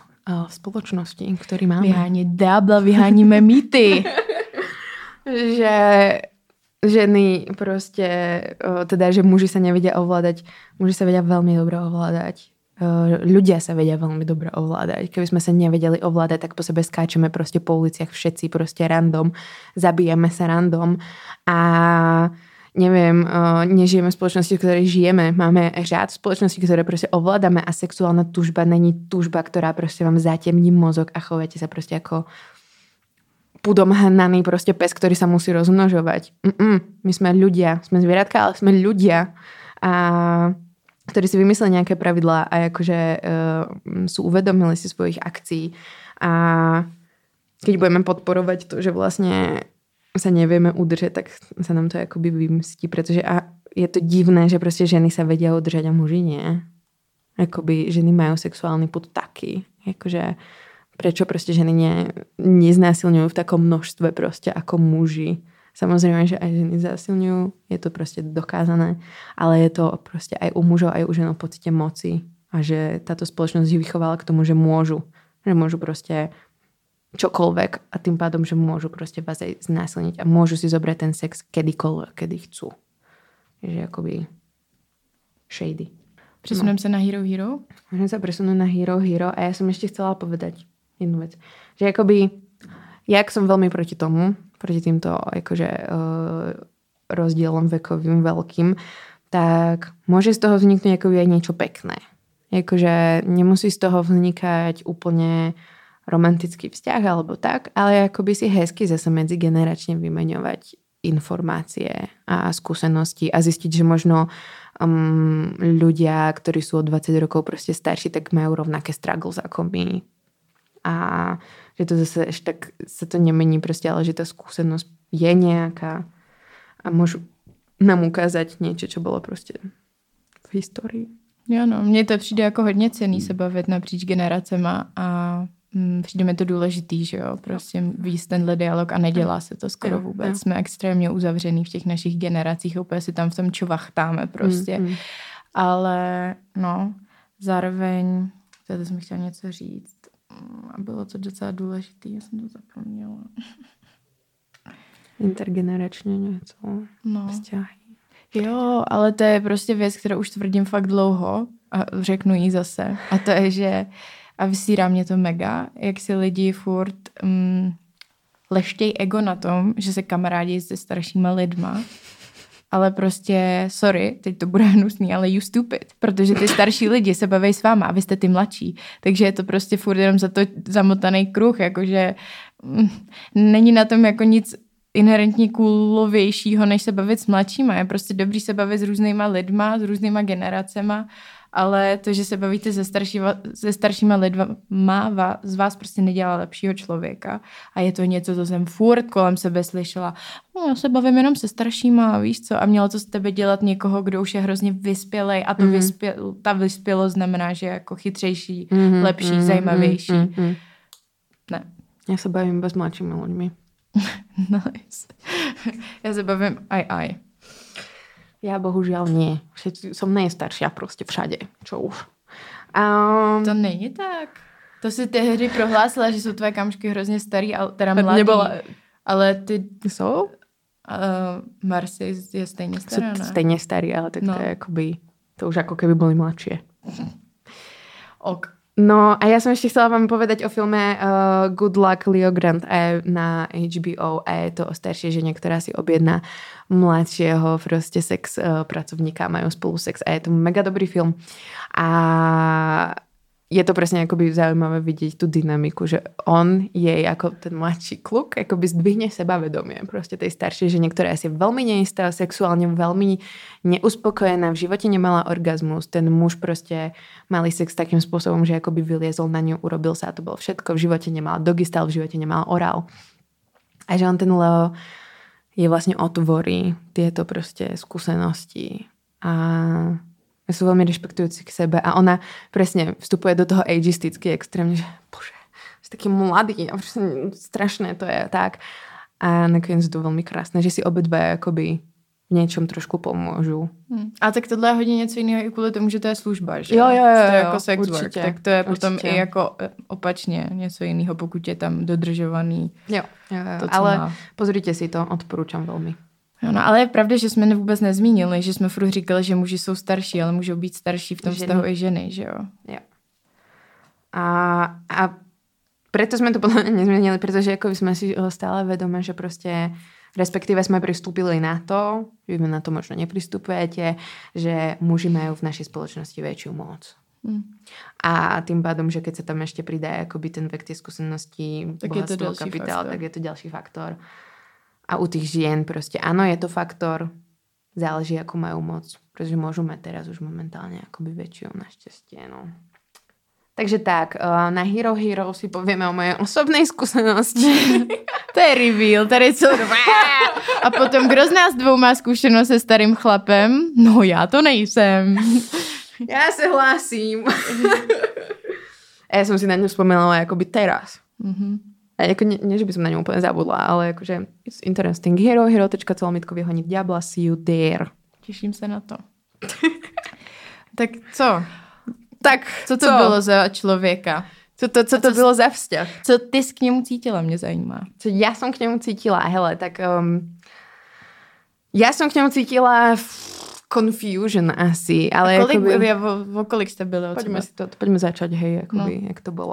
S1: spoločnosti, ktorý máme.
S2: Vyháně dábla, vyháníme mýty.
S1: že ženy prostě, teda, že muži sa nevedia ovládať, muži sa vedia veľmi dobre ovládať. Ľudia sa vedia veľmi dobre ovládať. Keby sme sa nevedeli ovládať, tak po sebe skáčeme prostě po uliciach všetci, prostě random, zabijeme sa random a neviem, uh, nežijeme v spoločnosti, v ktorej žijeme. Máme řád spoločnosti, ktoré prostě ovládame a sexuálna tužba není tužba, ktorá prostě vám zatemní mozog a chováte sa prostě ako pudom hnaný prostě pes, ktorý sa musí rozmnožovať. My sme ľudia, sme zvieratka, ale sme ľudia. A ktorí si vymysleli nejaké pravidlá a akože uh, sú uvedomili si svojich akcií a keď budeme podporovať to, že vlastne sa nevieme udržet, tak sa nám to jakoby vymstí, protože a je to divné, že prostě ženy sa vedia udržať a muži nie. Jakoby ženy majú sexuálny put taky. Jakože prečo prostě ženy ne, neznásilňujú v takom množstve prostě ako muži. Samozrejme, že aj ženy zásilňujú, je to prostě dokázané, ale je to prostě aj u mužov, aj u ženov v pocite moci a že táto spoločnosť ich vychovala k tomu, že môžu. Že môžu prostě čokoľvek a tým pádom, že môžu proste vás aj znásilniť a môžu si zobrať ten sex kedykoľvek, kedy chcú. Takže akoby shady.
S2: Přesunem no. se na Hero Hero?
S1: Môžem sa presunúť na Hero Hero a ja som ešte chcela povedať jednu vec. Že akoby, jak som veľmi proti tomu, proti týmto akože uh, rozdielom vekovým veľkým, tak môže z toho vzniknúť akoby aj niečo pekné. Jakože nemusí z toho vznikať úplne romantický vzťah alebo tak, ale akoby si hezky zase medzigeneračne vymeňovať informácie a skúsenosti a zistiť, že možno um, ľudia, ktorí sú o 20 rokov proste starší, tak majú rovnaké struggles ako my. A že to zase ešte tak sa to nemení proste, ale že tá skúsenosť je nejaká a môžu nám ukázať niečo, čo bolo proste v histórii.
S2: Jo, no, mně to přijde jako hodně cený se bavit napříč generacema a přijde mi to důležitý, že jo, prostě víc tenhle dialog a nedělá se to skoro vůbec. Jsme extrémně uzavřený v těch našich generacích, úplně si tam v tom čuvachtáme prostě.
S1: Mm, mm.
S2: Ale no, zároveň, tady jsem chtěla něco říct Mm, a bylo to docela důležité, já jsem to zapomněla.
S1: Intergeneračně něco.
S2: No.
S1: Vzťahy.
S2: Jo, ale to je prostě věc, kterou už tvrdím fakt dlouho a řeknu jí zase. A to je, že a vysírá mě to mega, jak si lidi furt mm, leštěj ego na tom, že se kamarádí se staršíma lidma. Ale prostě, sorry, teď to bude hnusný, ale you stupid. Protože ty starší lidi se baví s váma a vy jste ty mladší. Takže je to prostě furt jenom za to zamotaný kruh, jakože mm, není na tom jako nic inherentně coolovějšího, než se bavit s mladšíma. Je prostě dobrý se bavit s různýma lidma, s různýma generacema, ale to, že se bavíte se, staršíma, se staršíma lidma, má, z vás prostě nedělá lepšího člověka. A je to něco, co jsem furt kolem sebe slyšela. No, já se bavím jenom se staršíma, víš co? A mělo to z tebe dělat někoho, kdo už je hrozně vyspělej a to mm. vyspěl, ta vyspělost znamená, že je jako chytřejší,
S1: Mhm,
S2: lepší,
S1: mhm,
S2: zajímavější.
S1: mhm, mhm.
S2: Ne.
S1: Ja sa bavím s mladšími ľuďmi.
S2: Nice. Já se bavím aj aj.
S1: Ja bohužiaľ nie. Som nejstaršia proste všade. Čo už. Um,
S2: To není tak. To si tehdy prohlásila, že jsou tvoje kamšky hrozně starý, ale teda mladý.
S1: nebola-
S2: Ale ty,
S1: Jsou?
S2: uh, Marcy je stejně stará, ne?
S1: stejne starí, ale tak
S2: No.
S1: to je akoby... To už ako keby boli mladšie.
S2: Ok.
S1: No a ja som ešte chcela vám povedať o filme uh, Good Luck Leo Grant A na HBO a je to o staršej žene, ktorá si objedná mladšieho proste sex uh, pracovníka, majú spolu sex a je to mega dobrý film. A je to presne akoby zaujímavé vidieť tú dynamiku, že on jej ako ten mladší kluk akoby zdvihne sebavedomie proste tej staršej žene, ktorá je asi veľmi neistá, sexuálne veľmi neuspokojená, v živote nemala orgazmus, ten muž proste mali sex takým spôsobom, že akoby vyliezol na ňu, urobil sa a to bolo všetko, v živote nemala dogistal, v živote nemala orál. A že on ten Leo je vlastne otvorí tieto proste skúsenosti a sú veľmi rešpektujúci k sebe a ona presne vstupuje do toho ageisticky extrémne, že bože, si taký mladý a proste strašné to je tak. A nakoniec je to veľmi krásne, že si obidva akoby v niečom trošku pomôžu.
S2: Hm. A tak tohle je hodně něco jiného i kvůli tomu, že to je služba, že?
S1: Jo, jo, jo,
S2: to je jako sex work,
S1: určitě,
S2: tak to je potom
S1: určitě.
S2: i jako eh, opačně něco jiného, pokud je tam dodržovaný
S1: Jo, jo, jo.
S2: to,
S1: ale
S2: má.
S1: pozrite si to, odporúčam veľmi.
S2: Jo, no, ale je pravda, že jsme vůbec nezmínili, že jsme furt říkali, že muži jsou starší, ale můžou být starší v tom
S1: Ženy.
S2: vztahu i ženy, že jo?
S1: Jo. A, a preto sme to podľa mňa nezmenili, pretože ako by sme si stále vedome, že proste respektíve sme pristúpili na to, vy na to možno nepristupujete, že muži majú v našej spoločnosti väčšiu moc.
S2: Hm.
S1: A tým pádom, že keď sa tam ešte pridá akoby ten vek tie skúsenosti,
S2: Tak
S1: bohatstvo, kapitál,
S2: faktor.
S1: tak je to ďalší faktor. A u tých žien proste áno, je to faktor, záleží ako majú moc, pretože môžu mať teraz už momentálne akoby väčšiu našťastie, no. Takže tak, eh, na Hero Hero si povieme o mojej osobnej skúsenosti.
S2: To je reveal, tady jsou dva. A potom, kdo z nás dvou má zkušenost se starým chlapem? No já to nejsem.
S1: ja sa hlásim. A ja som si na ňu spomenula akoby teraz.
S2: Mhm.
S1: A ako nie, nie, že by som na ňu úplne zabudla, ale akože it's interesting. Hero, hero.celomitko vyhoniť diabla, see you there.
S2: Těším se na to. tak co?
S1: Tak,
S2: Co to bylo za člověka?
S1: Co to, co
S2: A
S1: to
S2: co-
S1: bylo za vzťah?
S2: Co ty s k němu cítila, mě zajímá.
S1: Co ja som k nemu cítila? Hele, tak um, ja som k nemu cítila confusion asi, ale
S2: kolik,
S1: akoby,
S2: je, o, o kolik jste byli? co bylo?
S1: si to, poďme začať, hej, akoby,
S2: No.
S1: jak to bolo.